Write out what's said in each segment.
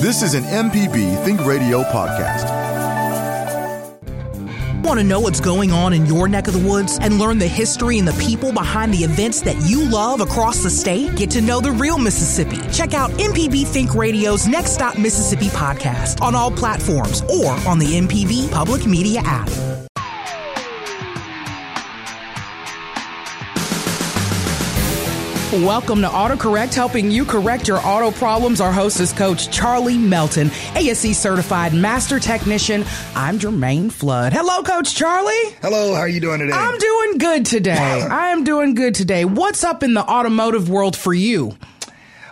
This is an MPB Think Radio podcast. Want to know what's going on in your neck of the woods and learn the history and the people behind the events that you love across the state? Get to know the real Mississippi. Check out MPB Think Radio's Next Stop Mississippi podcast on all platforms or on the MPB Public Media app. Welcome to AutoCorrect, helping you correct your auto problems. Our host is Coach Charlie Melton, ASE certified master technician. I'm Jermaine Flood. Hello, Coach Charlie. Hello, how are you doing today? I'm doing good today. I am doing good today. What's up in the automotive world for you?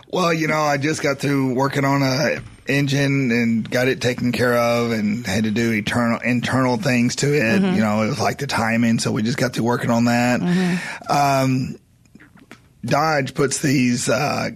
Well, you know, I just got through working on a engine and got it taken care of and had to do eternal internal things to it. Mm-hmm. You know, it was like the timing, so we just got through working on that. Mm-hmm. Um, Dodge puts these uh,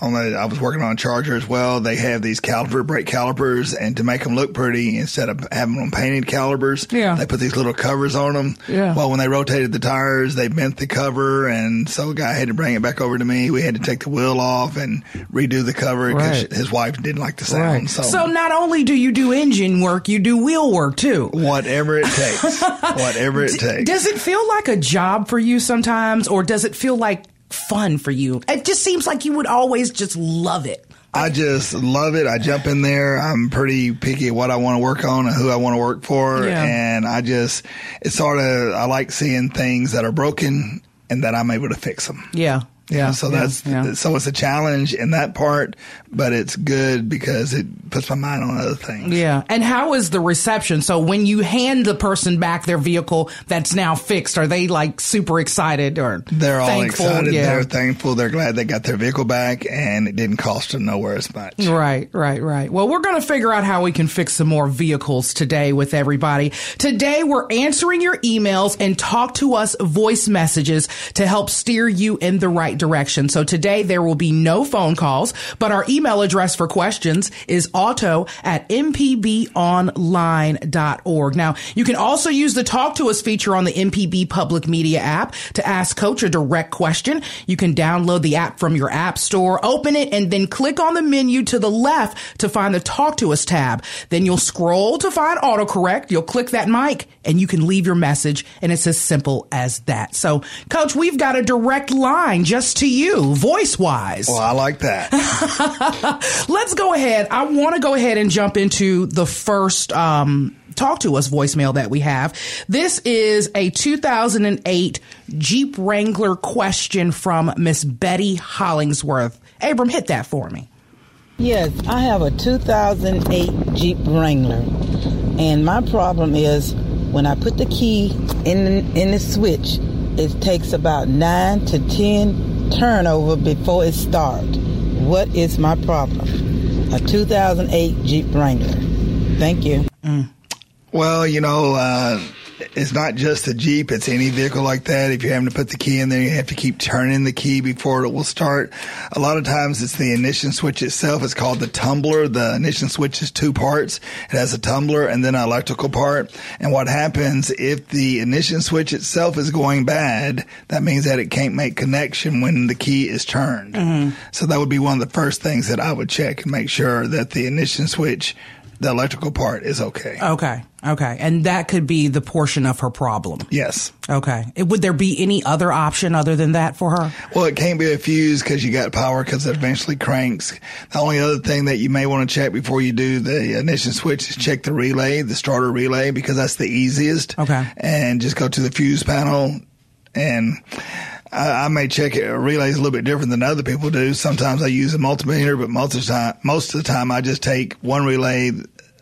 on the. I was working on a Charger as well. They have these caliper brake calipers, and to make them look pretty, instead of having them painted calipers, yeah. they put these little covers on them. Yeah. Well, when they rotated the tires, they bent the cover, and so a guy had to bring it back over to me. We had to take the wheel off and redo the cover because right. his wife didn't like the sound. Right. So. so not only do you do engine work, you do wheel work too. Whatever it takes. Whatever it takes. Does it feel like a job for you sometimes, or does it feel like fun for you? It just seems like you would always just love it. I just love it. I jump in there. I'm pretty picky at what I want to work on and who I want to work for. Yeah. And I just, it's sort of, I like seeing things that are broken and that I'm able to fix them. Yeah. Yeah. So yeah, that's, yeah. so it's a challenge in that part, but it's good because it puts my mind on other things. Yeah. And how is the reception? So when you hand the person back their vehicle that's now fixed, are they like super excited or They're all thankful? excited. Yeah. They're thankful. They're glad they got their vehicle back and it didn't cost them nowhere as much. Right, right, right. Well, we're going to figure out how we can fix some more vehicles today with everybody. Today, we're answering your emails and talk to us voice messages to help steer you in the right direction. So today, there will be no phone calls, but our email address for questions is auto at mpbonline.org. Now, you can also use the talk to us feature on the MPB public media app to ask coach a direct question. You can download the app from your app store, open it, and then click on the menu to the left to find the talk to us tab. Then you'll scroll to find autocorrect. You'll click that mic and you can leave your message. And it's as simple as that. So coach, we've got a direct line just to you, voice wise. Well, I like that. Let's go ahead. I want to go ahead and jump into the first, um, talk to us voicemail that we have. This is a 2008 Jeep Wrangler question from Miss Betty Hollingsworth. Abram, hit that for me. Yes, I have a 2008 Jeep Wrangler, and my problem is when I put the key in the, in the switch, it takes about nine to ten turnover before it starts. What is my problem? A 2008 Jeep Wrangler. Thank you. Mm. Well, you know, uh, it's not just a Jeep, it's any vehicle like that. If you're having to put the key in there, you have to keep turning the key before it will start. A lot of times it's the ignition switch itself. It's called the tumbler. The ignition switch is two parts. It has a tumbler and then an electrical part. And what happens if the ignition switch itself is going bad, that means that it can't make connection when the key is turned. Mm-hmm. So that would be one of the first things that I would check and make sure that the ignition switch the electrical part is okay. Okay. Okay. And that could be the portion of her problem. Yes. Okay. Would there be any other option other than that for her? Well, it can't be a fuse because you got power because it eventually cranks. The only other thing that you may want to check before you do the ignition switch is check the relay, the starter relay, because that's the easiest. Okay. And just go to the fuse panel and I, I may check it. A relay is a little bit different than other people do. Sometimes I use a multimeter, but most of the time, most of the time I just take one relay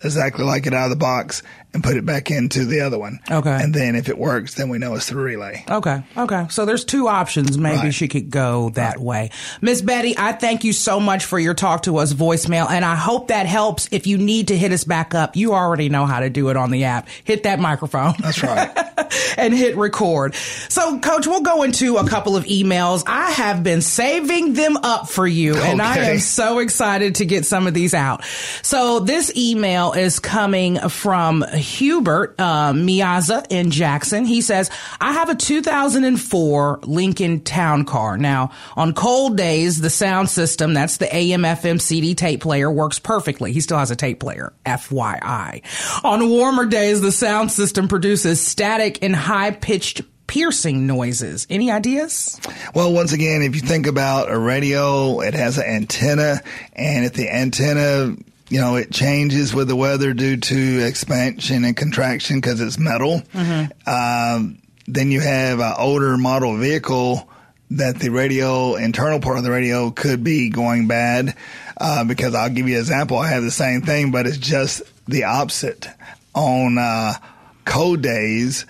exactly like it out of the box and put it back into the other one. Okay. And then if it works, then we know it's the relay. Okay. Okay. So there's two options. Maybe Right. she could go that way. Miss Betty, I thank you so much for your talk to us voicemail. And I hope that helps. If you need to hit us back up, you already know how to do it on the app. Hit that microphone. That's right. and hit record. So, Coach, we'll go into a couple of emails. I have been saving them up for you, and I am so excited to get some of these out. So, this email is coming from Hubert uh, Miaza in Jackson. He says, I have a 2004 Lincoln Town Car. Now, on cold days, the sound system, that's the AM FM CD tape player, works perfectly. He still has a tape player, FYI. On warmer days, the sound system produces static and high pitched piercing noises. Any ideas? Well, once again, if you think about a radio, it has an antenna, and if the antenna you know, it changes with the weather due to expansion and contraction because it's metal. Mm-hmm. Um, then you have an older model vehicle that the radio, internal part of the radio could be going bad. Uh, because I'll give you an example. I have the same thing, but it's just the opposite. On uh, cold days,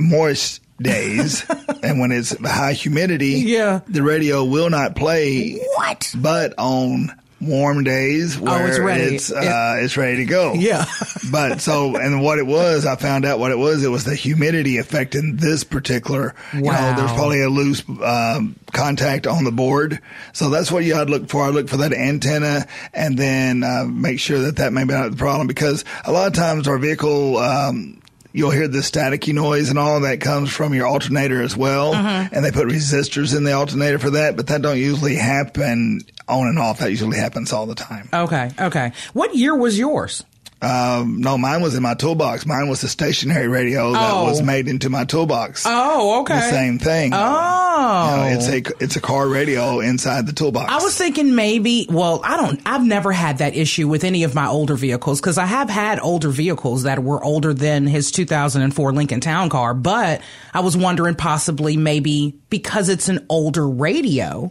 moist days and when it's high humidity, yeah. the radio will not play. What? But on warm days where oh, it's ready. It's, uh, it's ready to go. Yeah. but so, and what it was, I found out what it was. It was the humidity affecting this particular, wow. you know, there's probably a loose, um, contact on the board. So that's what you had to look for. I look for that antenna and then, uh, make sure that that may be not the problem because a lot of times our vehicle, um, you'll hear the staticky noise and all that comes from your alternator as well. Mm-hmm. And they put resistors in the alternator for that, but that don't usually happen on and off. That usually happens all the time. Okay. Okay. What year was yours? Um, no, mine was in my toolbox. Mine was a stationary radio that Oh. was made into my toolbox. Oh, okay. The same thing. Oh. You know, it's a it's a car radio inside the toolbox. I was thinking maybe, well, I don't, I've never had that issue with any of my older vehicles because I have had older vehicles that were older than his 2004 Lincoln Town Car, but I was wondering possibly maybe because it's an older radio.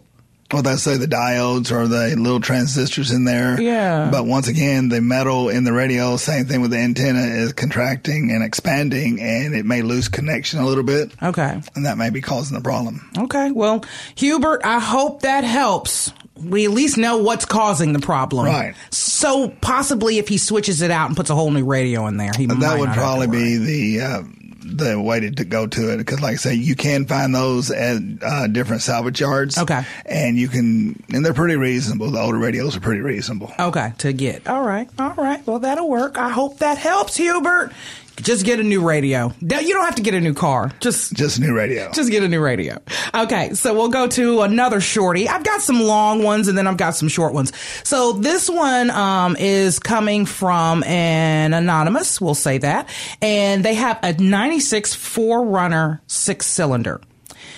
Well, they say the diodes or the little transistors in there. Yeah. But once again, the metal in the radio, same thing with the antenna, is contracting and expanding, and it may lose connection a little bit, Okay. and that may be causing the problem. Okay. Well, Hubert, I hope that helps. We at least know what's causing the problem. Right. So possibly if he switches it out and puts a whole new radio in there, he that would not have to probably be the uh, the way to, to go to it because, like I say, you can find those at uh, different salvage yards. Okay. and you can, and they're pretty reasonable. The older radios are pretty reasonable. Okay, to get. All right, all right. Well, that'll work. I hope that helps, Hubert. Just get a new radio. You don't have to get a new car. Just Just new radio. just get a new radio. Okay, so we'll go to another shorty. I've got some long ones and then I've got some short ones. So this one um, is coming from an anonymous, we'll say that. And they have a 96 4Runner six cylinder.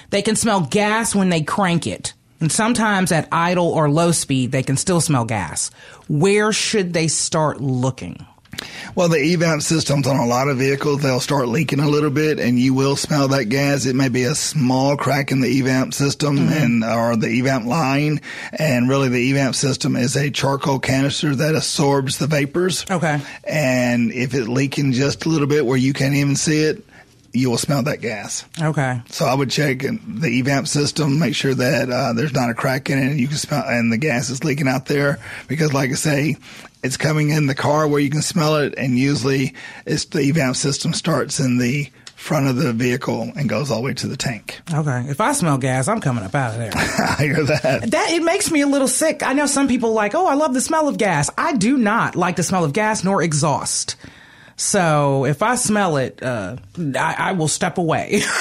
They can smell gas when they crank it. And sometimes at idle or low speed, they can still smell gas. Where should they start looking? Well, the EVAP systems on a lot of vehicles, they'll start leaking a little bit and you will smell that gas. It may be a small crack in the EVAP system mm-hmm. and, or the EVAP line. And really the EVAP system is a charcoal canister that absorbs the vapors. Okay. And if it's leaking just a little bit where you can't even see it, you will smell that gas. Okay. So I would check the EVAP system, make sure that uh, there's not a crack in it, and you can smell, and the gas is leaking out there. Because, like I say, it's coming in the car where you can smell it, and usually it's the EVAP system starts in the front of the vehicle and goes all the way to the tank. Okay. If I smell gas, I'm coming up out of there. I hear that. That it makes me a little sick. I know some people like, oh, I love the smell of gas. I do not like the smell of gas nor exhaust. So if I smell it, uh, I, I will step away.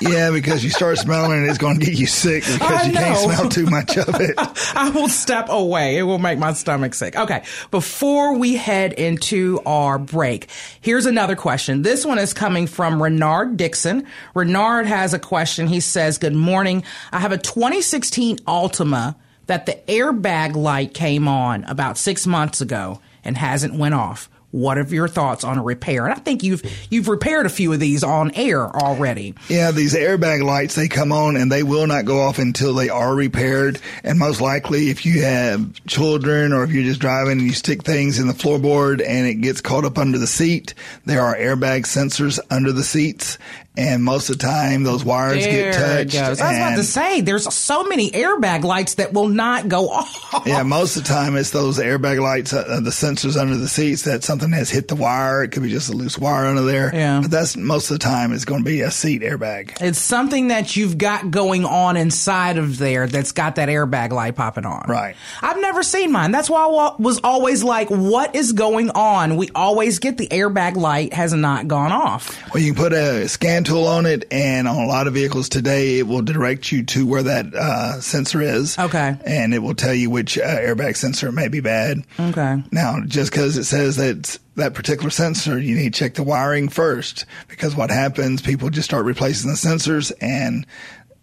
Yeah, because you start smelling it, it's going to get you sick because you can't smell too much of it. I will step away. It will make my stomach sick. Okay. Before we head into our break, here's another question. This one is coming from Renard Dixon. Renard has a question. He says, good morning. I have a 2016 Altima that the airbag light came on about six months ago and hasn't went off. What are your thoughts on a repair? And I think you've you've repaired a few of these on air already. Yeah, these airbag lights, they come on and they will not go off until they are repaired. And most likely, if you have children or if you're just driving and you stick things in the floorboard and it gets caught up under the seat, there are airbag sensors under the seats. And most of the time those wires There get touched. I was about to say, there's so many airbag lights that will not go off. Yeah, most of the time it's those airbag lights, uh, the sensors under the seats that something has hit the wire. It could be just a loose wire under there. Yeah. But that's most of the time it's going to be a seat airbag. It's something that you've got going on inside of there that's got that airbag light popping on. Right. I've never seen mine. That's why I was always like, what is going on? We always get the airbag light has not gone off. Well, you can put a scan tool on it, and on a lot of vehicles today, it will direct you to where that uh, sensor is. Okay. And it will tell you which uh, airbag sensor may be bad. Okay. Now, just because it says that that particular sensor, you need to check the wiring first because what happens, people just start replacing the sensors and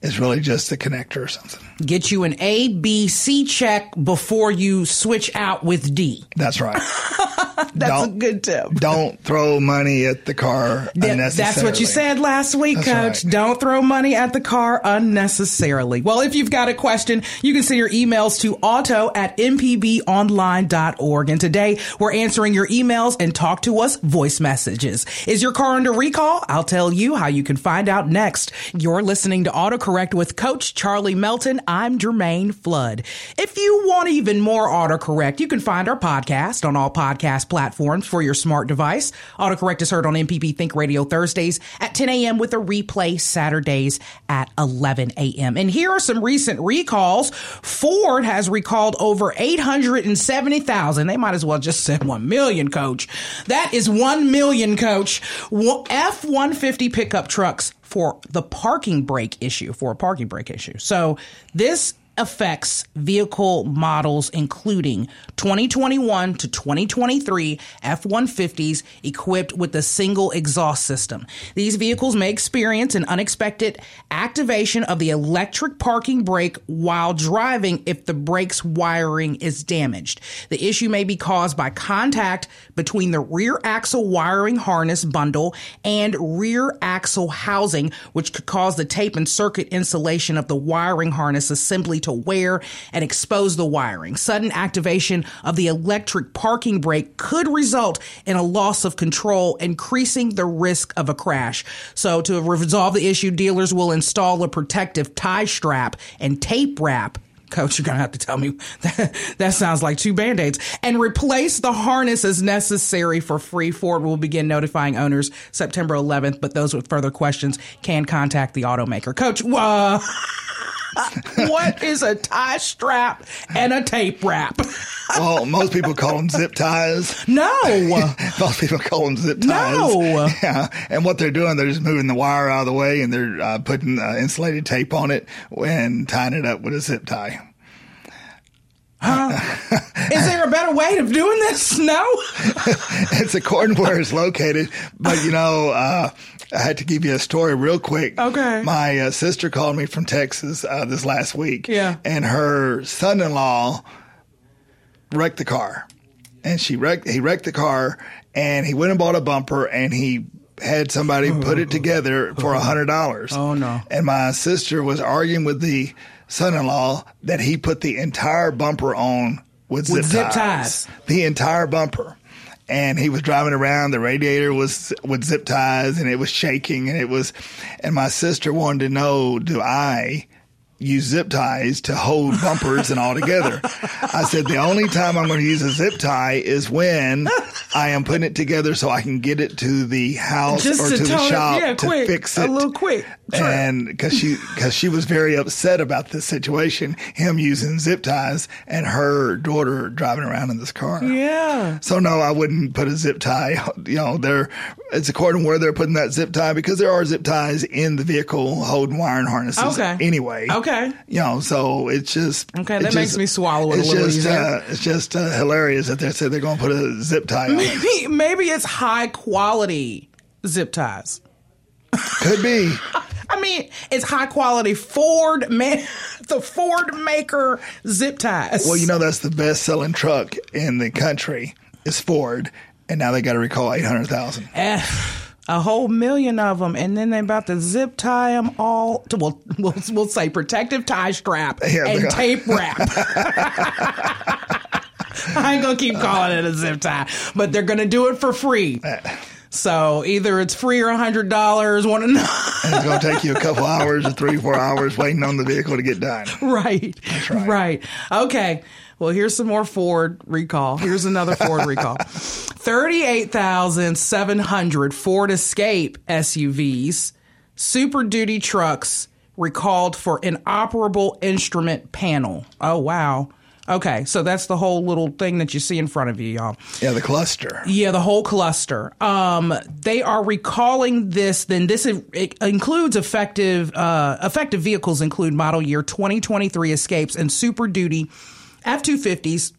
it's really just a connector or something. Get you an A, B, C check before you switch out with D. That's right. That's Don't- a good tip. Don't throw money at the car Th- unnecessarily. That's what you said last week, That's Coach. right. Don't throw money at the car unnecessarily. Well, if you've got a question, you can send your emails to auto at mpbonline.org. And today we're answering your emails and talk to us voice messages. Is your car under recall? I'll tell you how you can find out next. You're listening to AutoCorrect with Coach Charlie Melton. I'm Jermaine Flood. If you want even more AutoCorrect, you can find our podcast on all podcast platforms for your smart device. AutoCorrect is heard on MPB Think Radio Thursdays at 10 a.m. with a replay Saturdays at 11 a.m. And here are some recent recalls. Ford has recalled over 870,000. They might as well just say 1 million, coach. That is 1 million, coach. F 150 pickup trucks for the parking brake issue, for a parking brake issue. So this affects vehicle models including 2021 to 2023 F-150s equipped with a single exhaust system. These vehicles may experience an unexpected activation of the electric parking brake while driving if the brake's wiring is damaged. The issue may be caused by contact between the rear axle wiring harness bundle and rear axle housing, which could cause the tape and circuit insulation of the wiring harness assembly to wear and expose the wiring. Sudden activation of the electric parking brake could result in a loss of control, increasing the risk of a crash. So to resolve the issue, dealers will install a protective tie strap and tape wrap Coach, you're going to have to tell me that, that sounds like two band aids and replace the harness as necessary for free. Ford will begin notifying owners September 11th, but those with further questions can contact the automaker. Coach, uh, what is a tie strap and a tape wrap? Well, most people call them zip ties. No. Most people call them zip ties. No. Yeah. And what they're doing, they're just moving the wire out of the way and they're uh, putting uh, insulated tape on it and tying it up with a zip tie. Is there a better way of doing this? No. it's according to where it's located. But you know, uh, I had to give you a story real quick. Okay. My uh, sister called me from Texas uh, this last week. Yeah. And her son-in-law wrecked the car, and she wrecked. He wrecked the car, and he went and bought a bumper, and he had somebody put it together for a hundred dollars. Oh, no. And my sister was arguing with the son-in-law that he put the entire bumper on with, With zip ties. ties. The entire bumper. And he was driving around. The radiator was with zip ties, and it was shaking. And it was, and my sister wanted to know: Do I use zip ties to hold bumpers and all together? I said the only time I'm going to use a zip tie is when I am putting it together so I can get it to the house Just or to to, the it- shop yeah, to quick. fix it A little quick. Sure. And because she because she was very upset about this situation, him using zip ties and her daughter driving around in this car. Yeah. So no, I wouldn't put a zip tie. You know, there it's according to where they're putting that zip tie because there are zip ties in the vehicle holding wiring harnesses. Okay. Anyway. Okay. You know, so it's just Okay, that makes just- me swallow it a little just, easier. Uh, it's just uh, hilarious that they said they're going to put a zip tie it. Maybe, maybe it's high quality zip ties. Could be. I mean, it's high quality Ford man, the Ford maker zip ties. Well, you know that's the best selling truck in the country is Ford, and now they got to recall eight hundred thousand. A whole million of them, and then they about to zip tie them all. To, well, we'll we'll say protective tie strap Yeah, and tape wrap. I ain't gonna keep calling it a zip tie, but they're gonna do it for free. Uh, so either it's free or a hundred dollars. One and it's to take you a couple hours or three, four hours waiting on the vehicle to get done. Right. right. Right. Okay. Well, here's some more Ford recall. Here's another Ford recall. 38,700 Ford Escape SUVs, Super Duty trucks recalled for inoperable instrument panel. Oh, wow. Okay, so that's the whole little thing that you see in front of you, y'all. Yeah, the cluster. Yeah, the whole cluster. Um, they are recalling this. Then this includes effective uh, effective vehicles include model year 2023 Escapes and Super Duty F two fifties.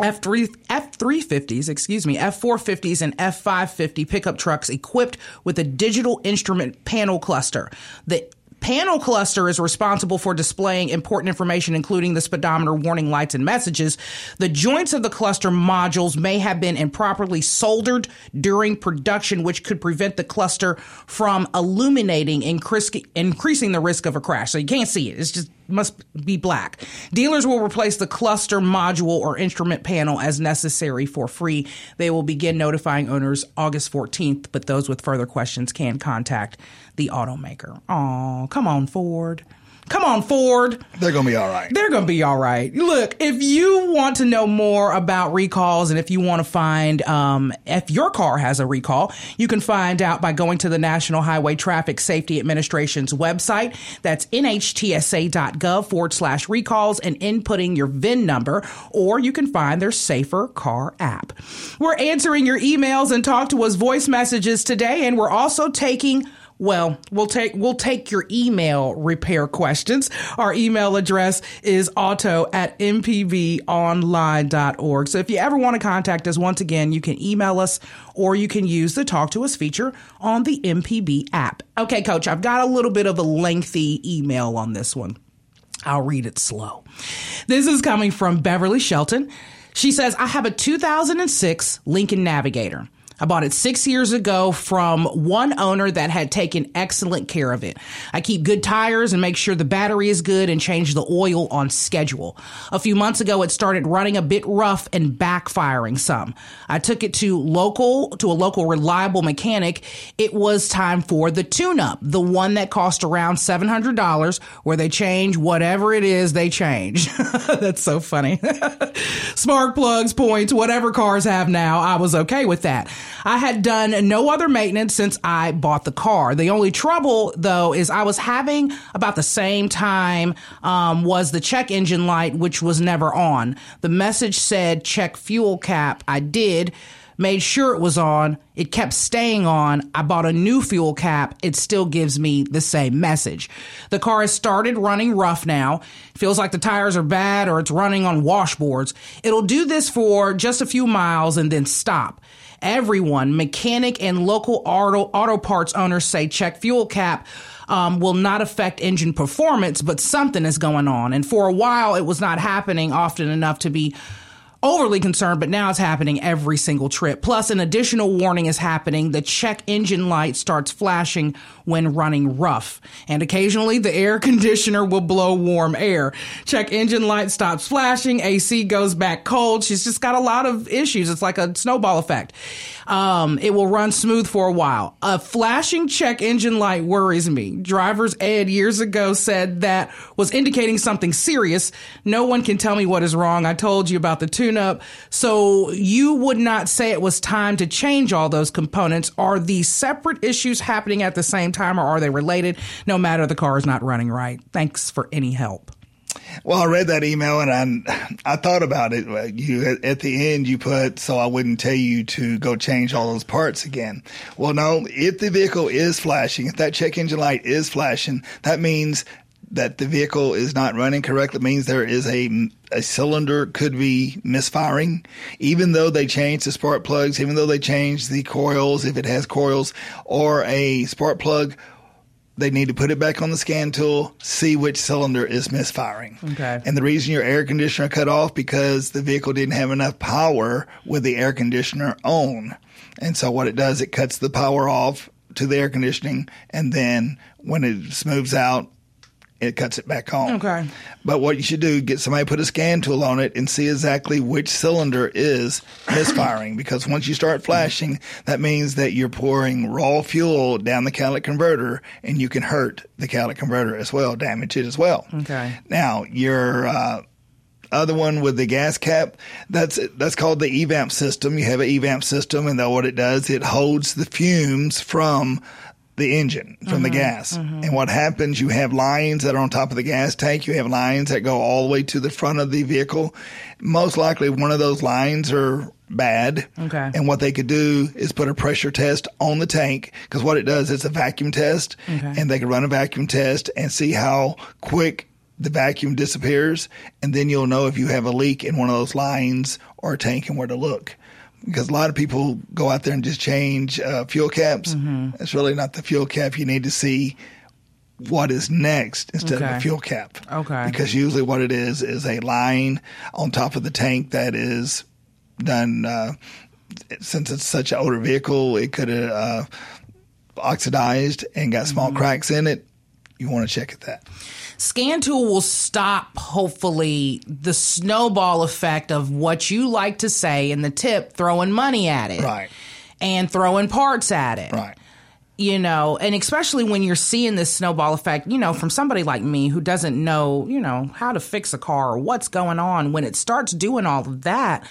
F three F three fifties, excuse me, F four fifties and F five fifty pickup trucks equipped with a digital instrument panel cluster. The Panel cluster is responsible for displaying important information, including the speedometer warning lights and messages. The joints of the cluster modules may have been improperly soldered during production, which could prevent the cluster from illuminating, increasing the risk of a crash. So you can't see it. It's just must be black. Dealers will replace the cluster module or instrument panel as necessary for free. They will begin notifying owners August 14th, but those with further questions can contact the automaker. Oh, come on, Ford. Come on, Ford. They're going to be all right. They're going to be all right. Look, if you want to know more about recalls and if you want to find um, if your car has a recall, you can find out by going to the National Highway Traffic Safety Administration's website. That's nhtsa.gov forward slash recalls and inputting your VIN number, or you can find their Safer Car app. We're answering your emails and talk to us voice messages today, and we're also taking well, we'll take we'll take your email repair questions. Our email address is auto at mpbonline.org. So if you ever want to contact us, once again, you can email us or you can use the Talk to Us feature on the MPB app. Okay, coach, I've got a little bit of a lengthy email on this one. I'll read it slow. This is coming from Beverly Shelton. She says, I have a 2006 Lincoln Navigator. I bought it six years ago from one owner that had taken excellent care of it. I keep good tires and make sure the battery is good and change the oil on schedule. A few months ago, it started running a bit rough and backfiring some. I took it to local, to a local reliable mechanic. It was time for the tune up, the one that cost around $700 where they change whatever it is they change. That's so funny. Spark plugs, points, whatever cars have now. I was okay with that. I had done no other maintenance since I bought the car. The only trouble though is I was having about the same time um, was the check engine light, which was never on. The message said check fuel cap. I did made sure it was on. It kept staying on. I bought a new fuel cap. It still gives me the same message. The car has started running rough now. Feels like the tires are bad or it's running on washboards. It'll do this for just a few miles and then stop everyone, mechanic and local auto, auto parts owners say check fuel cap um, will not affect engine performance, but something is going on. And for a while, it was not happening often enough to be overly concerned, but now it's happening every single trip. Plus, an additional warning is happening. The check engine light starts flashing when running rough. And occasionally the air conditioner will blow warm air. Check engine light stops flashing. AC goes back cold. She's just got a lot of issues. It's like a snowball effect. Um, it will run smooth for a while. A flashing check engine light worries me. Driver's ed years ago said that was indicating something serious. No one can tell me what is wrong. I told you about the tune up. So you would not say it was time to change all those components. Are these separate issues happening at the same same time or are they related? No matter the car is not running right. Thanks for any help. Well, I read that email and I, I thought about it. You at the end you put so I wouldn't tell you to go change all those parts again. Well, no, if the vehicle is flashing, if that check engine light is flashing, that means that the vehicle is not running correctly. It means there is a a cylinder could be misfiring, even though they changed the spark plugs, even though they changed the coils, if it has coils, or a spark plug, they need to put it back on the scan tool, see which cylinder is misfiring. Okay. And the reason your air conditioner cut off because the vehicle didn't have enough power with the air conditioner on. And so what it does, it cuts the power off to the air conditioning, and then when it smooths out, it cuts it back on. Okay. But what you should do, get somebody to put a scan tool on it and see exactly which cylinder is misfiring. because once you start flashing, that means that you're pouring raw fuel down the catalytic converter and you can hurt the catalytic converter as well, damage it as well. Okay. Now, your, uh, other one with the gas cap, that's that's called the EVAP system. You have an EVAP system, and what it does, it holds the fumes from the engine from mm-hmm, the gas. Mm-hmm. And what happens, you have lines that are on top of the gas tank. You have lines that go all the way to the front of the vehicle. Most likely one of those lines are bad. Okay. And what they could do is put a pressure test on the tank because what it does is a vacuum test okay. and they could run a vacuum test and see how quick the vacuum disappears. And then you'll know if you have a leak in one of those lines or a tank and where to look because a lot of people go out there and just change uh, fuel caps. Mm-hmm. It's really not the fuel cap. You need to see what is next instead okay. of a fuel cap. Okay. Because usually what it is is a line on top of the tank that is done. Uh, since it's such an older vehicle, it could have uh, oxidized and got small mm-hmm. cracks in it. You want to check at that. Scan Tool will stop, hopefully, the snowball effect of what you like to say in the tip, throwing money at it. Right. And throwing parts at it. Right. You know, and especially when you're seeing this snowball effect, you know, from somebody like me who doesn't know, you know, how to fix a car or what's going on, when it starts doing all of that,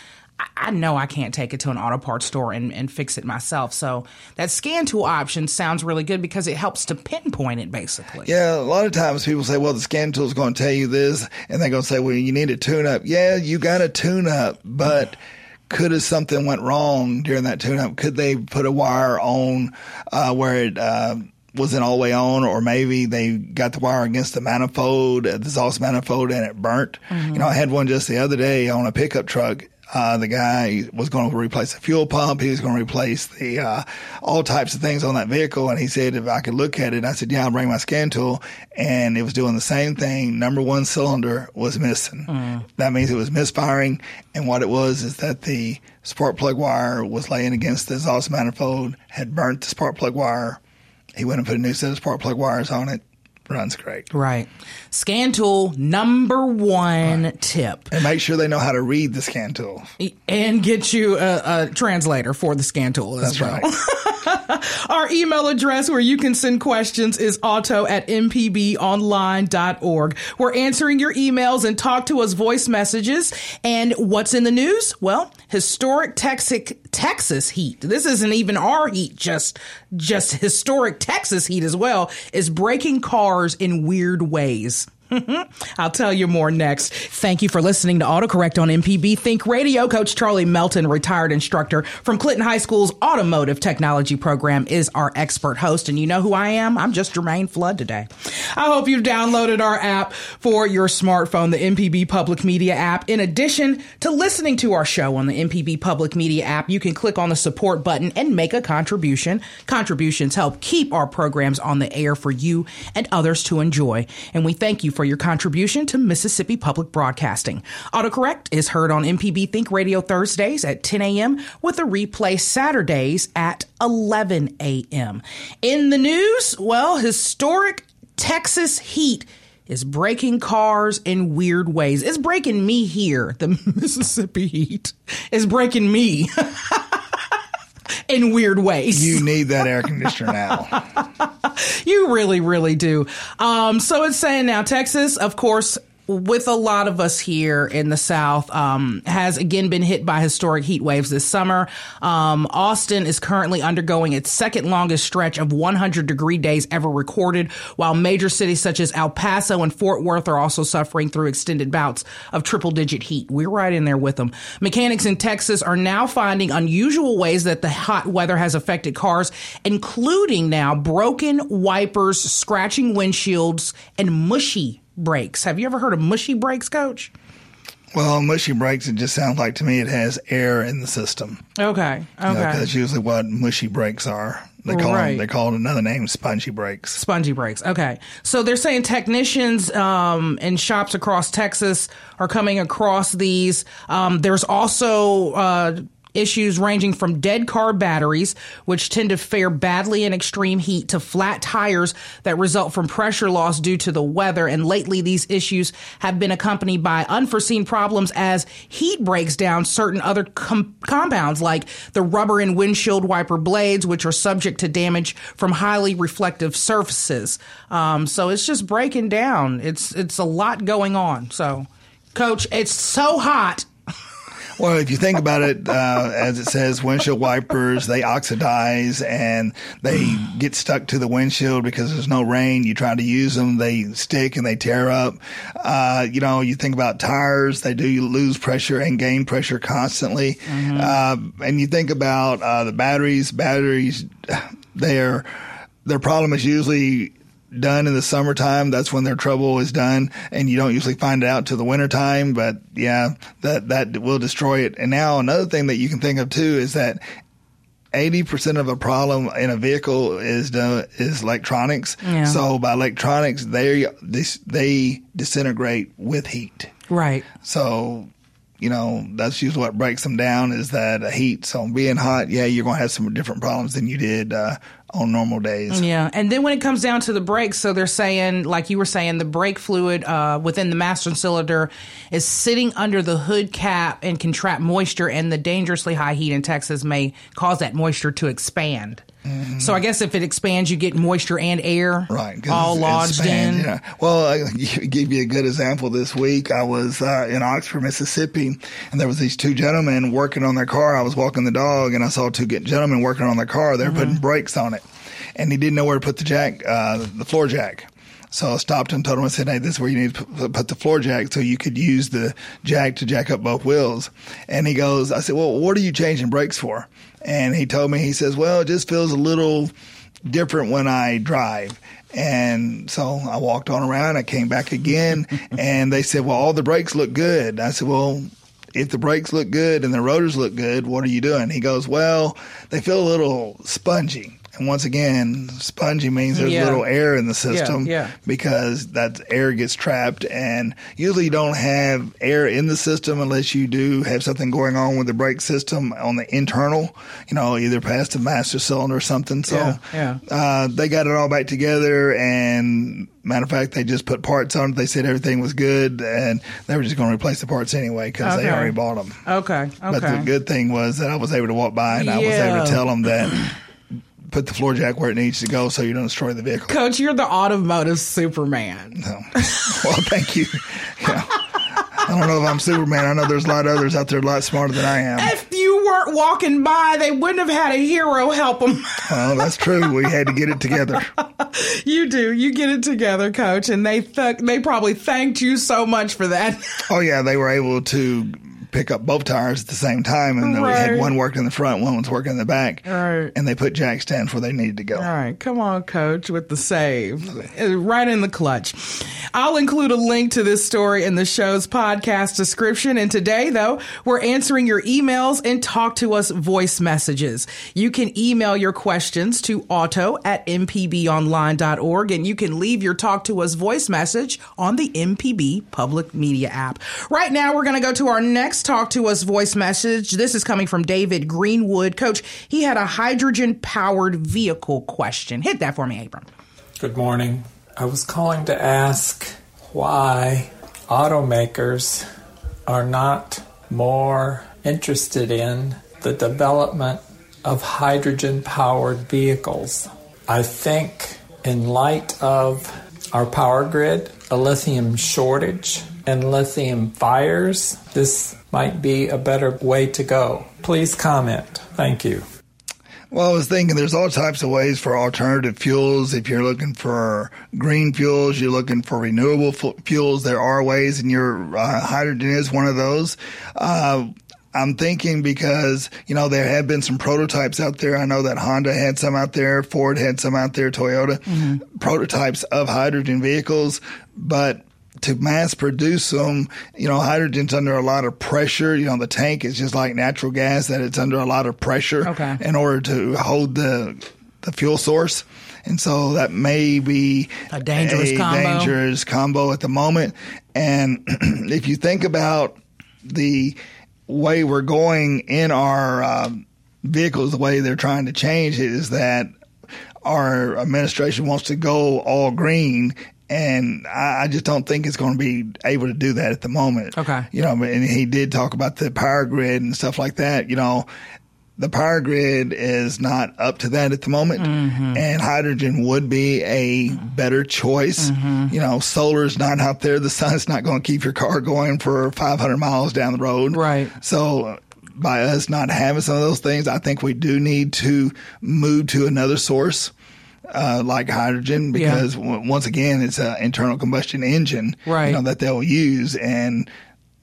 I know I can't take it to an auto parts store and, and fix it myself. So that scan tool option sounds really good because it helps to pinpoint it basically. Yeah, a lot of times people say, well, the scan tool is going to tell you this, and they're going to say, well, you need a tune up. Yeah, you got a tune up, but could have something went wrong during that tune up? Could they put a wire on uh, where it uh, wasn't all the way on, or maybe they got the wire against the manifold, the exhaust manifold, and it burnt? Mm-hmm. You know, I had one just the other day on a pickup truck uh, the guy was going to replace the fuel pump. He was going to replace the uh, all types of things on that vehicle. And he said if I could look at it, I said, "Yeah, I'll bring my scan tool." And it was doing the same thing. Number one cylinder was missing. Mm. That means it was misfiring. And what it was is that the spark plug wire was laying against the exhaust manifold, had burnt the spark plug wire. He went and put a new set of spark plug wires on it runs great. Right. Scan tool number one right. tip. And make sure they know how to read the scan tool. And get you a, a translator for the scan tool That's well. right. Our email address where you can send questions is auto at mpbonline.org. We're answering your emails and talk to us voice messages. And what's in the news? Well, historic Texas, Texas heat. This isn't even our heat, just, just historic Texas heat as well is breaking cars in weird ways. I'll tell you more next. Thank you for listening to AutoCorrect on MPB Think Radio. Coach Charlie Melton, retired instructor from Clinton High School's Automotive Technology Program, is our expert host. And you know who I am? I'm just Jermaine Flood today. I hope you've downloaded our app for your smartphone, the MPB Public Media app. In addition to listening to our show on the MPB Public Media app, you can click on the support button and make a contribution. Contributions help keep our programs on the air for you and others to enjoy. And we thank you for for your contribution to Mississippi Public Broadcasting. Autocorrect is heard on MPB Think Radio Thursdays at 10 a.m. with a replay Saturdays at 11 a.m. In the news, well, historic Texas heat is breaking cars in weird ways. It's breaking me here. The Mississippi heat is breaking me. in weird ways. You need that air conditioner now. you really, really do. Um, so it's saying now Texas, of course, with a lot of us here in the South, um, has again been hit by historic heat waves this summer. Um, Austin is currently undergoing its second longest stretch of 100 degree days ever recorded, while major cities such as El Paso and Fort Worth are also suffering through extended bouts of triple digit heat. We're right in there with them. Mechanics in Texas are now finding unusual ways that the hot weather has affected cars, including now broken wipers, scratching windshields, and mushy brakes. Have you ever heard of mushy brakes, coach? Well, mushy brakes, it just sounds like to me it has air in the system. Okay. Okay. You know, that's usually what mushy brakes are. They call right. them, they call it another name, spongy brakes. Spongy brakes. Okay. So they're saying technicians um, in shops across Texas are coming across these. Um, there's also uh, Issues ranging from dead car batteries, which tend to fare badly in extreme heat, to flat tires that result from pressure loss due to the weather. And lately, these issues have been accompanied by unforeseen problems as heat breaks down certain other com- compounds like the rubber and windshield wiper blades, which are subject to damage from highly reflective surfaces. Um, so it's just breaking down. It's it's a lot going on. So, Coach, it's so hot well, if you think about it, uh, as it says, windshield wipers, they oxidize and they get stuck to the windshield because there's no rain. You try to use them, they stick and they tear up. Uh, you know, you think about tires, they do lose pressure and gain pressure constantly. Mm-hmm. Uh, and you think about uh, the batteries, batteries, they're, their problem is usually done in the summertime. That's when their trouble is done, and you don't usually find it out till the wintertime. But yeah, that that will destroy it. And now another thing that you can think of too is that. 80% of a problem in a vehicle is done, is electronics. Yeah. So by electronics, they, they, they disintegrate with heat. Right. So you know, that's usually what breaks them down is that heat. So being hot, yeah, you're going to have some different problems than you did uh, on normal days. Yeah. And then when it comes down to the brakes, so they're saying, like you were saying, the brake fluid uh, within the master cylinder is sitting under the hood cap and can trap moisture, and the dangerously high heat in Texas may cause that moisture to expand. Mm-hmm. So I guess if it expands, you get moisture and air, right? All lodged in. Yeah. Well, I give you a good example. This week, I was uh, in Oxford, Mississippi, and there was these two gentlemen working on their car. I was walking the dog, and I saw two gentlemen working on their car. They were mm-hmm. putting brakes on it, and he didn't know where to put the jack, uh, the floor jack. So I stopped and told him, I said, hey, this is where you need to put the floor jack so you could use the jack to jack up both wheels. And he goes, I said, well, what are you changing brakes for? And he told me, he says, well, it just feels a little different when I drive. And so I walked on around. I came back again, and they said, "Well, all the brakes look good." I said, "Well, if the brakes look good and the rotors look good, what are you doing?" He goes, "Well, they feel a little spongy." And once again, spongy means there's yeah. little air in the system yeah, yeah. because that air gets trapped. And usually you don't have air in the system unless you do have something going on with the brake system on the internal, you know, either past the master cylinder or something. So. Uh, they got it all back together. And matter of fact, they just put parts on it. They said everything was good and they were just going to replace the parts anyway because okay. they already bought them. Okay. okay. But the good thing was that I was able to walk by and I was able to tell them that put the floor jack where it needs to go so you don't destroy the vehicle. Coach, you're the automotive Superman. No. Well, thank you. Yeah. I don't know if I'm Superman. I know there's a lot of others out there a lot smarter than I am. If you weren't walking by, they wouldn't have had a hero help them. well, that's true. We had to get it together. you do. You get it together, Coach, and they th- they probably thanked you so much for that. oh yeah, they were able to pick up both tires at the same time, and right. we had one working in the front, one was working in the back, right. and they put jack stands where they needed to go. All right, come on, coach, with the save, uh, right in the clutch. I'll include a link to this story in the show's podcast description. And today, though, we're answering your emails and talk to us voice messages. You can email your questions to auto at mpbonline.org, and you can leave your talk to us voice message on the MPB public media app. Right now, we're going to go to our next talk to us voice message. This is coming from David Greenwood. Coach, he had a hydrogen powered vehicle question. Hit that for me, Abram. Good morning. I was calling to ask why automakers are not more interested in the development of hydrogen powered vehicles. I think, in light of our power grid, a lithium shortage, and lithium fires, this might be a better way to go. Please comment. Thank you. Well, I was thinking there's all types of ways for alternative fuels. If you're looking for green fuels, you're looking for renewable fuels, there are ways, and your uh, hydrogen is one of those. Uh, I'm thinking because, you know, there have been some prototypes out there. I know that Honda had some out there, Ford had some out there, Toyota, mm-hmm. prototypes of hydrogen vehicles, but to mass produce them, you know, hydrogen's under a lot of pressure. You know, the tank is just like natural gas that it's under a lot of pressure okay. in order to hold the the fuel source. And so that may be a dangerous a combo. dangerous combo at the moment. And if you think about the way we're going in our um, vehicles, the way they're trying to change it is that our administration wants to go all green. And I I just don't think it's going to be able to do that at the moment. Okay. You know, and he did talk about the power grid and stuff like that. You know, the power grid is not up to that at the moment, mm-hmm. and hydrogen would be a better choice. Mm-hmm. You know, solar is not out there. The sun's not going to keep your car going for 500 miles down the road. Right. So, by us not having some of those things, I think we do need to move to another source. Uh, like hydrogen, because w- once again, it's an internal combustion engine, Right. You know, that they'll use, and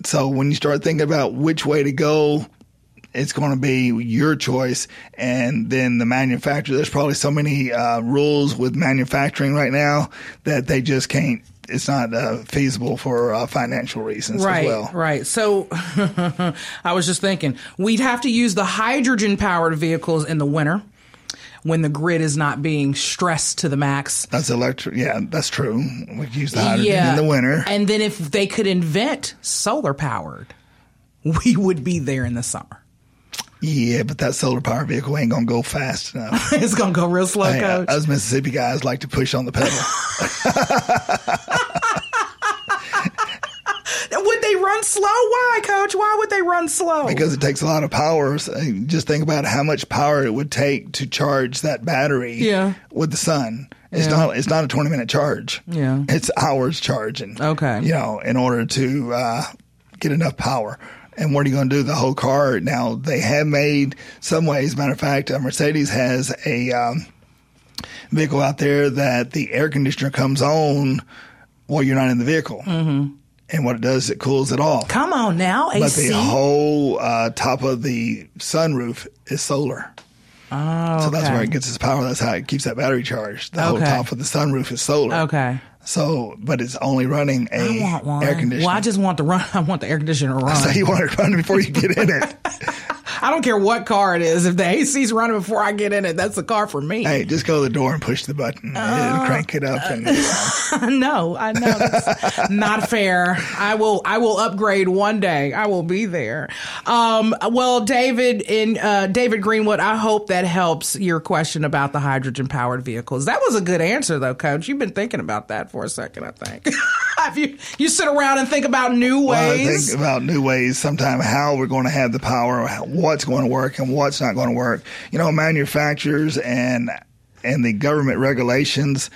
so when you start thinking about which way to go, it's going to be your choice. And then the manufacturer, there's probably so many uh, rules with manufacturing right now that they just can't. It's not uh, feasible for uh, financial reasons Right, as well. right. So I was just thinking we'd have to use the hydrogen powered vehicles in the winter when the grid is not being stressed to the max. That's electric. Yeah, that's true. We use the hydrogen in the winter. And then if they could invent solar powered, we would be there in the summer. Yeah, but that solar power vehicle ain't gonna go fast enough. it's going to go real slow, Hey, coach. us Mississippi guys like to push on the pedal. would they run slow? Why, coach? Why would they run slow? because it takes a lot of power. So just think about how much power it would take to charge that battery Yeah. with the sun. It's Yeah. not it's not a 20 minute charge. Yeah. It's hours charging. Okay. You know, in order to uh, get enough power. And what are you going to do? The whole car. Now they have made some ways. Matter of fact, uh, Mercedes has a um, vehicle out there that the air conditioner comes on while you're not in the vehicle. Mm-hmm. And what it does, is it cools it off. Come on now, But AC. the whole uh, top of the sunroof is solar. oh, So that's where it gets its power. That's how it keeps that battery charged. The whole top of the sunroof is solar. Okay. So, but it's only running a I want one. air conditioner. Well, I just want to run. I want the air conditioner to run. so you want it running before you get in it. I don't care what car it is. If the AC's running before I get in it, that's the car for me. hey, just go to the door and push the button. Uh, It'll crank it up. And no, I know that's not fair. I will. I will upgrade one day. I will be there. Um, well, David in uh, David Greenwood, I hope that helps your question about the hydrogen powered vehicles. That was a good answer, though, Coach. You've been thinking about that for a second, I think. Have you you sit around and think about new Well, I ways? think about new ways sometime how we're going to have the power, what's going to work and what's not going to work. You know, manufacturers and and the government regulations,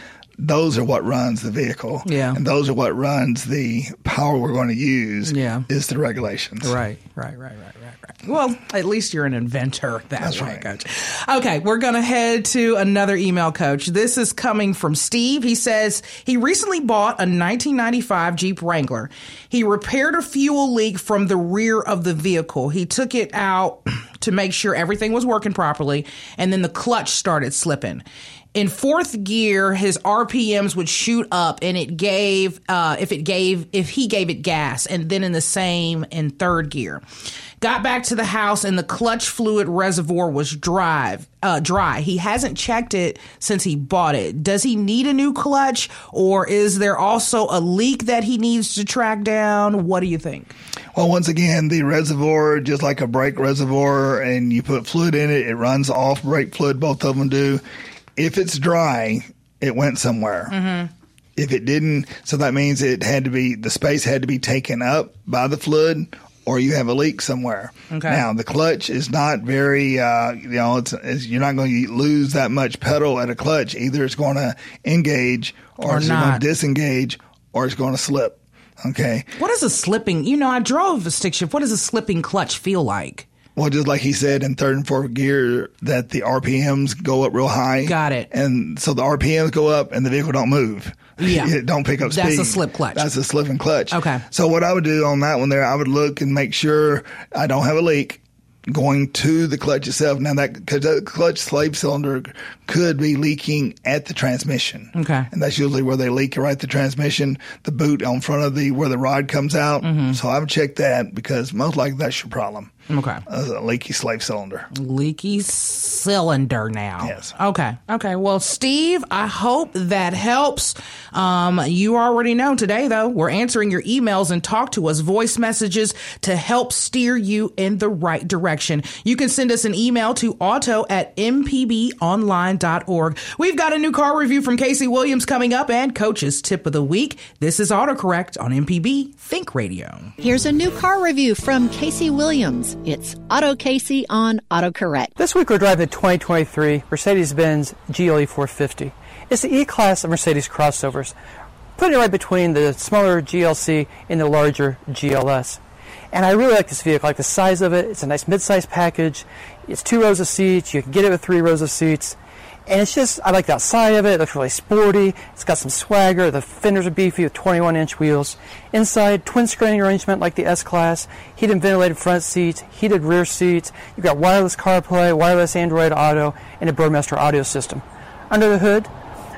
those are what runs the vehicle. Yeah. And those are what runs the power we're going to use Yeah. is the regulations. Right, right, right, right, right, right. Well, at least you're an inventor that That's way, right. coach. Okay, we're going to head to another email, coach. This is coming from Steve. He says he recently bought a 1995 Jeep Wrangler. He repaired a fuel leak from the rear of the vehicle. He took it out to make sure everything was working properly, and then the clutch started slipping. In fourth gear, his RPMs would shoot up, and it gave uh, if it gave if he gave it gas, and then in the same in third gear. Got back to the house, and the clutch fluid reservoir was dry. Uh, dry. He hasn't checked it since he bought it. Does he need a new clutch, or is there also a leak that he needs to track down? What do you think? Well, once again, the reservoir, just like a brake reservoir, and you put fluid in it, it runs off brake fluid. Both of them do. If it's dry, it went somewhere. Mm-hmm. If it didn't, so that means it had to be the space had to be taken up by the flood, or you have a leak somewhere. Okay. Now the clutch is not very, uh, you know, it's, it's you're not going to lose that much pedal at a clutch. Either it's going to engage, or, Or it's going to disengage, or it's going to slip. Okay. What is a slipping? You know, I drove a stick shift. What does a slipping clutch feel like? Well, just like he said in third and fourth gear, that the RPMs go up real high. Got it. And so the RPMs go up, and the vehicle don't move. Yeah. it don't pick up speed. That's a slip clutch. That's a slipping clutch. Okay. So what I would do on that one there, I would look and make sure I don't have a leak. going to the clutch itself. Now that the clutch slave cylinder could be leaking at the transmission. Okay. And that's usually where they leak right the transmission, the boot on front of the, where the rod comes out. Mm-hmm. So I would check that because most likely that's your problem. Okay. Uh, a leaky slave cylinder. leaky cylinder now. Yes. Okay. Okay. Well, Steve, I hope that helps. Um, you already know today, though, we're answering your emails and talk to us voice messages to help steer you in the right direction. You can send us an email to auto at mpbonline.org. We've got a new car review from Casey Williams coming up and coach's tip of the week. This is autocorrect on MPB Think Radio. Here's a new car review from Casey Williams. It's Auto Casey on AutoCorrect. This week we're driving the 2023 Mercedes-Benz GLE 450. It's the E-Class of Mercedes crossovers, putting it right between the smaller GLC and the larger GLS. And I really like this vehicle. I like the size of it. It's a nice mid-size package. It's two rows of seats. You can get it with three rows of seats. And it's just, I like the outside of it. It looks really sporty. It's got some swagger. The fenders are beefy with 21 inch wheels. Inside, twin screen arrangement like the S Class. Heated and ventilated front seats, heated rear seats. You've got wireless CarPlay, wireless Android Auto, and a Burmester audio system. Under the hood,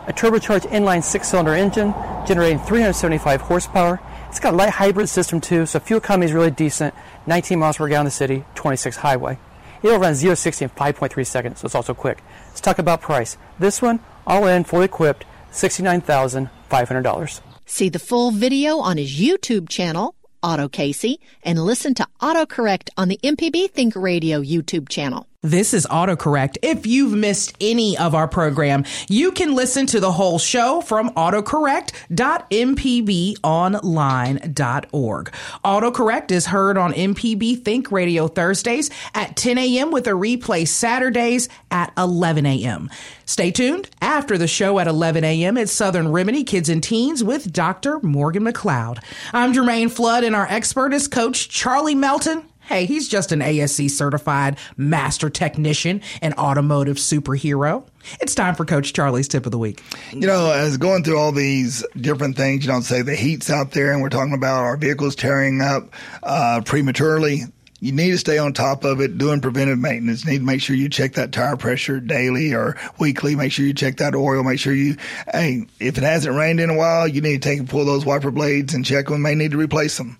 a turbocharged inline six cylinder engine generating 375 horsepower. It's got a light hybrid system too, so fuel economy is really decent. 19 miles per gallon in the city, 26 highway. It'll run 0 60 in 5.3 seconds, so it's also quick. Let's talk about price. This one, all in, fully equipped, $69,500. See the full video on his YouTube channel, Auto Casey, and listen to AutoCorrect on the MPB Think Radio YouTube channel. This is autocorrect. If you've missed any of our program, you can listen to the whole show from autocorrect.mpbonline.org. Autocorrect is heard on MPB Think Radio Thursdays at 10 a.m. with a replay Saturdays at 11 a.m. Stay tuned. After the show at 11 a.m., it's Southern Remedy Kids and Teens with Dr. Morgan McLeod. I'm Jermaine Flood and our expert is Coach Charlie Melton. Hey, he's just an ASE certified master technician and automotive superhero. It's time for Coach Charlie's tip of the week. You know, as going through all these different things, you know, say the heat's out there and we're talking about our vehicles tearing up uh, prematurely. You need to stay on top of it, doing preventive maintenance. You need to make sure you check that tire pressure daily or weekly. Make sure you check that oil. Make sure you, hey, if it hasn't rained in a while, you need to take and pull those wiper blades and check them. May need to replace them.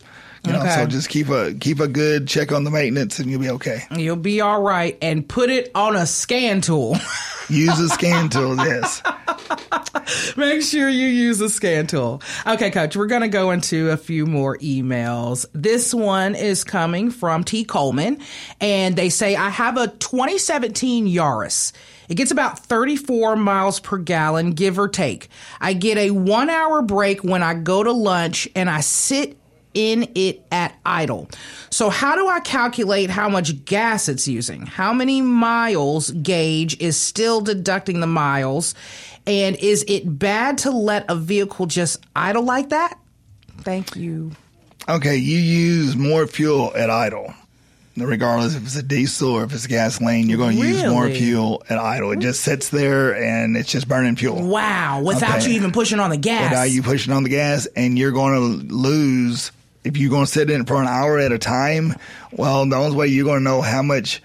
You know, Okay. so just keep a keep a good check on the maintenance, and you'll be okay. You'll be all right and put it on a scan tool. Use a scan tool. Yes. Make sure you use a scan tool. Okay, coach, we're going to go into a few more emails. This one is coming from T. Coleman, and they say, I have a 2017 Yaris. It gets about 34 miles per gallon, give or take. I get a one hour break when I go to lunch and I sit in it at idle. So how do I calculate how much gas it's using? How many miles gauge is still deducting the miles? And is it bad to let a vehicle just idle like that? Thank you. Okay, you use more fuel at idle. Regardless if it's a diesel or if it's gasoline, you're going to use more fuel at idle. It just sits there and it's just burning fuel. Wow, without Okay. you even pushing on the gas. Without you pushing on the gas, and you're going to lose if you're going to sit in for an hour at a time. Well, the only way you're going to know how much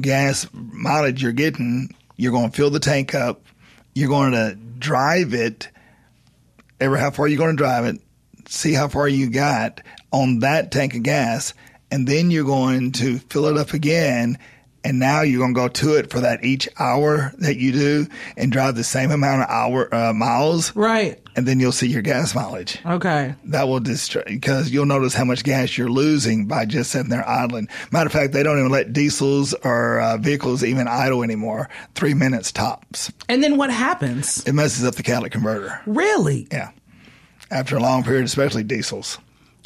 gas mileage you're getting, you're going to fill the tank up. You're going to drive it. Ever how far you're going to drive it? See how far you got on that tank of gas, and then you're going to fill it up again. And now you're going to go to it for that each hour that you do, and drive the same amount of hour uh, miles right. and then you'll see your gas mileage. Okay. That will distract because you'll notice how much gas you're losing by just sitting there idling. Matter of fact, they don't even let diesels or uh, vehicles even idle anymore. Three minutes tops. And then what happens? It messes up the catalytic converter. Really? Yeah. After a long period, especially diesels.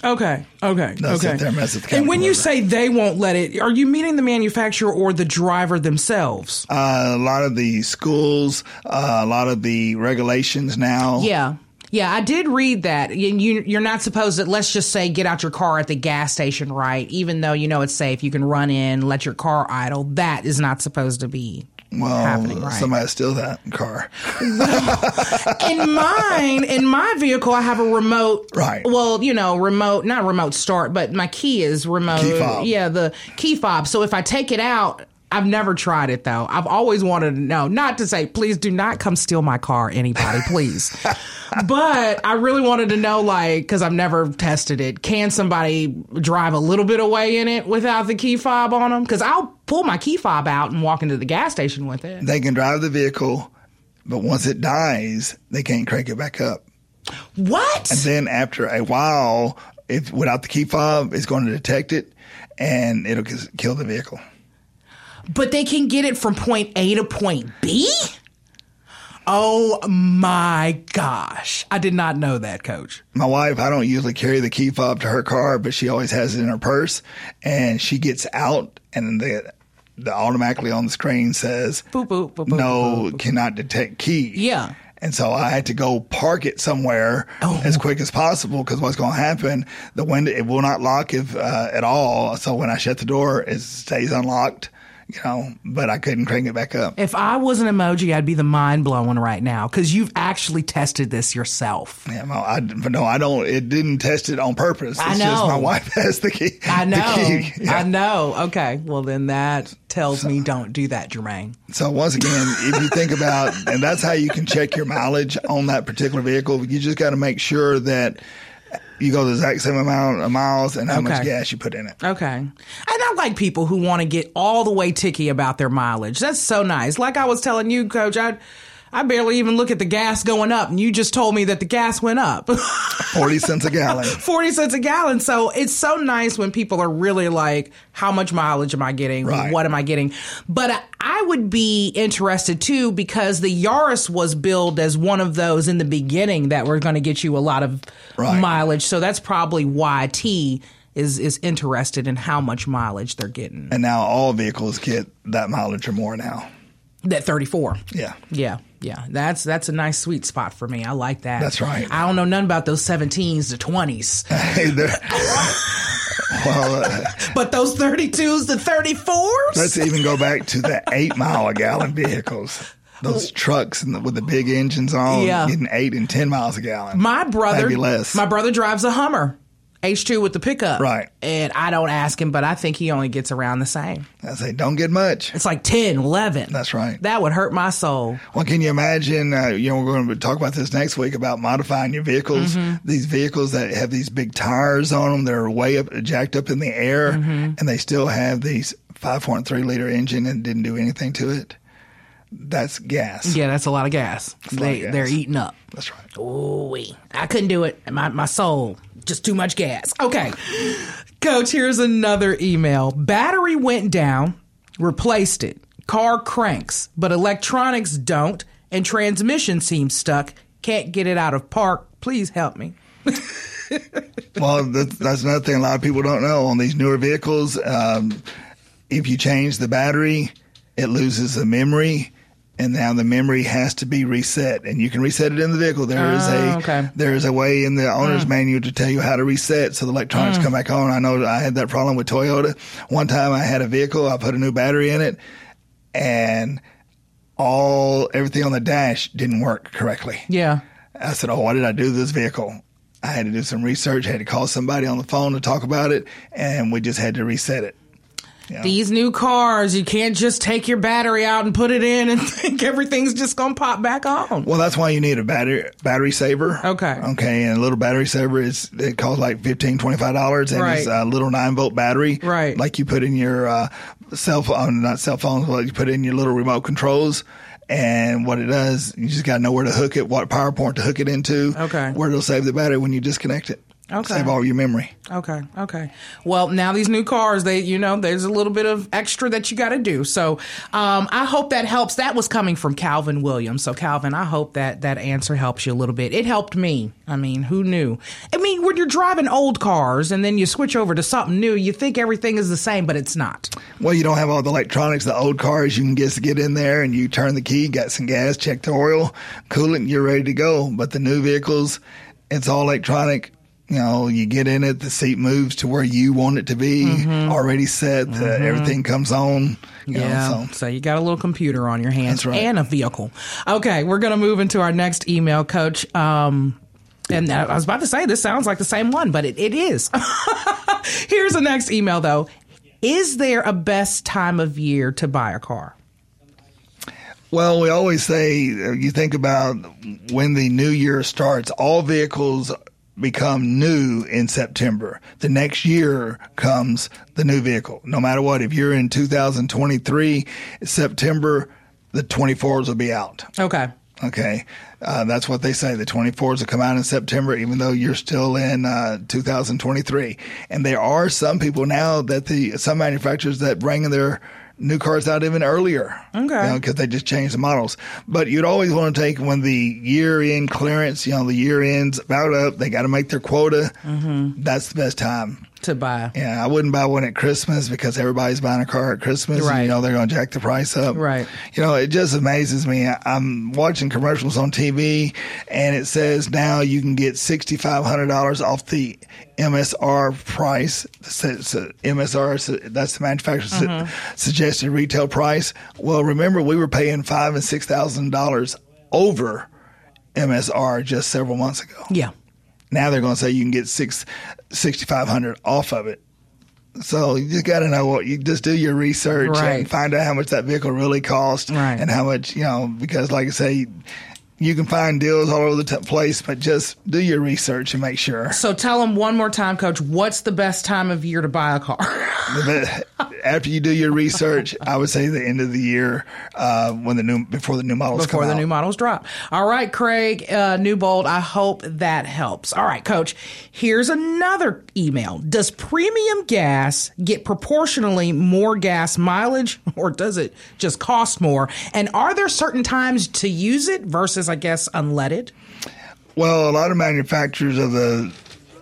Okay. Okay. They'll okay. sit there and mess with the and when you say they won't let it, are you meaning the manufacturer or the driver themselves? Uh, a lot of the schools, uh, a lot of the regulations now. Yeah. Yeah, I did read that. You, you're not supposed to, let's just say, get out your car at the gas station, right? Even though you know it's safe, you can run in, let your car idle. That is not supposed to be. Well, happening, right? somebody steal that car. in mine, in my vehicle, I have a remote. Right. Well, you know, remote, not remote start, but my key is remote. Key fob. Yeah, the key fob. So if I take it out, I've never tried it though. I've always wanted to know. Not to say, please do not come steal my car, anybody, please. but I really wanted to know, like, because I've never tested it. Can somebody drive a little bit away in it without the key fob on them? Because I'll pull my key fob out and walk into the gas station with it. They can drive the vehicle, but once it dies, they can't crank it back up. What? And then after a while, if without the key fob, it's going to detect it and it'll kill the vehicle. But they can get it from point A to point B? Oh my gosh. I did not know that, coach. My wife, I don't usually carry the key fob to her car, but she always has it in her purse. And she gets out, and the, the automatically on the screen says, Boop, boop, boop, "No, cannot detect key." Yeah. And so I had to go park it somewhere Oh. as quick as possible because what's going to happen, the window, it will not lock if, uh, at all. So when I shut the door, it stays unlocked, you know, but I couldn't crank it back up. If I was an emoji, I'd be the mind blowing right now because you've actually tested this yourself. Yeah, well, I, but no, I don't, it didn't test it on purpose. It's I just my wife has the key. I know. key. Yeah. I know. Okay. Well, then that tells me don't do that, Jermaine. So once again, if you think about, and that's how you can check your mileage on that particular vehicle. You just got to make sure that you go the exact same amount of miles and how much gas you put in it. Okay. And I like people who want to get all the way ticky about their mileage. That's so nice. Like I was telling you, coach, I I barely even look at the gas going up and you just told me that the gas went up. 40 cents a gallon. 40 cents a gallon. So it's so nice when people are really like, how much mileage am I getting? Right. What am I getting? But I- would be interested too because the Yaris was billed as one of those in the beginning that were going to get you a lot of Right. mileage. So that's probably why T is, is interested in how much mileage they're getting. And now all vehicles get that mileage or more now. That 34. Yeah. Yeah, yeah. That's that's a nice sweet spot for me. I like that. That's right. I don't know nothing about those 17s to 20s. Hey, there- well, uh, But those 32s to 34s? let's even go back to the eight mile a gallon vehicles. Those trucks and the, with the big engines on, Yeah. getting eight and 10 miles a gallon. My brother, Maybe less. my brother drives a Hummer, H2 with the pickup. Right. And I don't ask him, but I think he only gets around the same. I say, don't get much. It's like 10, 11. That's right. That would hurt my soul. Well, can you imagine? Uh, you know, we're going to talk about this next week about modifying your vehicles. Mm-hmm. These vehicles that have these big tires on them, they're way up, jacked up in the air, Mm-hmm. and they still have these 5.3 liter engine and didn't do anything to it. That's gas. Yeah, that's a lot of gas. a lot They, of gas. They're eating up. That's right. Ooh, I couldn't do it. My, my soul, just too much gas. Okay. Coach, here's another email. Battery went down, replaced it. Car cranks, but electronics don't, and transmission seems stuck. Can't get it out of park. Please help me. Well, that's, that's another thing a lot of people don't know on these newer vehicles. Um, if you change the battery, it loses the memory. And now the memory has to be reset, and you can reset it in the vehicle. There is a Oh, okay. there is a way in the owner's Mm. manual to tell you how to reset, so the electronics come back on. I know I had that problem with Toyota. One time I had a vehicle, I put a new battery in it, and all everything on the dash didn't work correctly. Yeah. I said, "Oh, why did I do this vehicle?" I had to do some research. I had to call somebody on the phone to talk about it, and we just had to reset it. These new cars, you can't just take your battery out and put it in and think everything's just going to pop back on. Well, that's why you need a battery battery saver. Okay. Okay, and a little battery saver is it costs like $15, 25 dollars, and it's a little nine volt battery. Right. Like you put in your uh, cell phone, not cell phones, but you put in your little remote controls. And what it does, you just got to know where to hook it, what power point to hook it into. Okay. Where it'll save the battery when you disconnect it. Okay. Save all your memory. Okay, okay. Well, now these new cars, they, you know, there's a little bit of extra that you got to do. So, um, I hope that helps. That was coming from Calvin Williams. So, Calvin, I hope that that answer helps you a little bit. It helped me. I mean, who knew? I mean, when you're driving old cars and then you switch over to something new, you think everything is the same, but it's not. Well, you don't have all the electronics. The old cars, you can just get in there and you turn the key, got some gas, check the oil, coolant, you're ready to go. But the new vehicles, it's all electronic. You know, you get in it, the seat moves to where you want it to be, already set. Uh, everything comes on. You Yeah. Know, so. so you got a little computer on your hands right. and a vehicle. Okay, we're going to move into our next email, Coach. Um, and I was about to say this sounds like the same one, but it, it is. Here's the next email, though. Is there a best time of year to buy a car? Well, we always say uh, you think about when the new year starts, all vehicles become new in September. The next year comes the new vehicle. No matter what, if you're in 2023, September, the 24s will be out. Okay. Okay. Uh, that's what they say. The 24s will come out in September, even though you're still in uh, 2023. And there are some people now that the some manufacturers that bring their new cars out even earlier. Okay. Because they just changed the models. But you'd always want to take when the year end clearance, you know, the year ends about up, they got to make their quota. Mm-hmm. That's the best time. To buy. Yeah, I wouldn't buy one at Christmas because everybody's buying a car at Christmas. and Right. You know, they're going to jack the price up. Right. You know, it just amazes me. I'm watching commercials on TV and it says now you can get $6,500 off the MSR price. MSR, that's the manufacturer's Mm-hmm. suggested retail price. Well, remember we were paying five and $6,000 over MSR just several months ago. Yeah. Now they're going to say you can get six sixty five hundred off of it. So you just got to know what you just do your research Right. and find out how much that vehicle really cost Right. and how much you know because like I say you can find deals all over the t- place but just do your research and make sure So tell them one more time, Coach, what's the best time of year to buy a car? After you do your research I would say the end of the year uh, when the new before the new models before the out. new models drop. All right, Craig uh, Newbold, I hope that helps. All right, Coach, here's another email. Does premium gas get proportionally more gas mileage or does it just cost more? And are there certain times to use it versus, I guess, unleaded? Well, a lot of manufacturers of the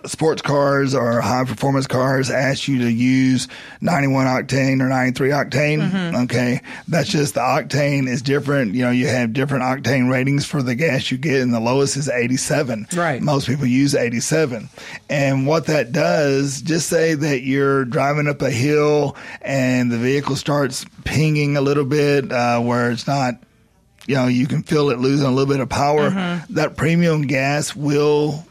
sports cars or high performance cars ask you to use 91 octane or 93 octane. Okay. That's just the octane is different. You know, you have different octane ratings for the gas you get, and the lowest is 87. Right. Most people use 87. And what that does, just say that you're driving up a hill and the vehicle starts pinging a little bit uh, where it's not you know, you can feel it losing a little bit of power. Mm-hmm. That premium gas will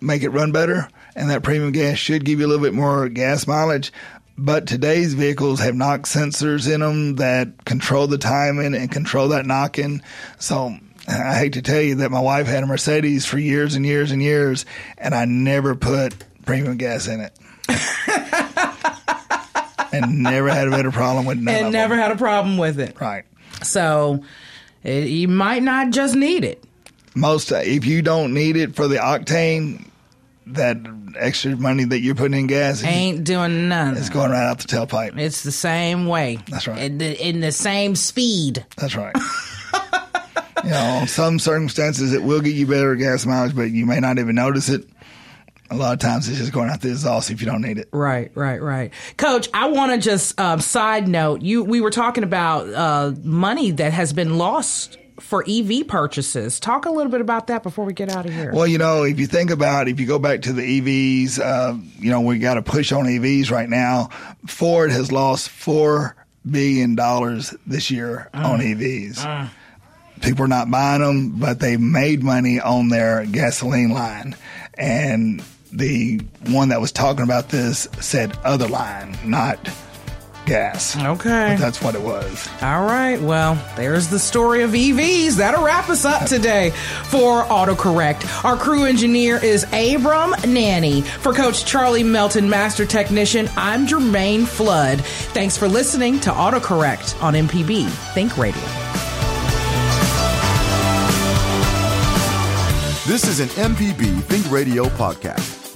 make it run better, and that premium gas should give you a little bit more gas mileage. But today's vehicles have knock sensors in them that control the timing and control that knocking. So I hate to tell you that my wife had a Mercedes for years and years and years, and I never put premium gas in it. and never had a better problem with none and never them. had a problem with it. Right. So it, you might not just need it. most uh, if you don't need it for the octane, that extra money that you're putting in gas, Ain't doing none. it's going right out the tailpipe. It's the same way. That's right. In the, in the same speed. That's right. you know, some circumstances, it will get you better gas mileage, but you may not even notice it. A lot of times, it's just going out the exhaust if you don't need it. Right, right, right. Coach, I want to just um, side note. You, we were talking about uh, money that has been lost for EV purchases. Talk a little bit about that before we get out of here. Well, you know, if you think about, if you go back to the EVs, uh, you know, we got to push on EVs right now. Ford has lost four billion dollars this year on EVs. People are not buying them, but they made money on their gasoline line. And the one that was talking about this said other line, not gas. Okay. But that's what it was. All right. Well, there's the story of EVs. That'll wrap us up today for AutoCorrect. Our crew engineer is Abram Nanny. For Coach Charlie Melton, Master Technician, I'm Jermaine Flood. Thanks for listening to AutoCorrect on MPB Think Radio. This is an MPB Think Radio podcast.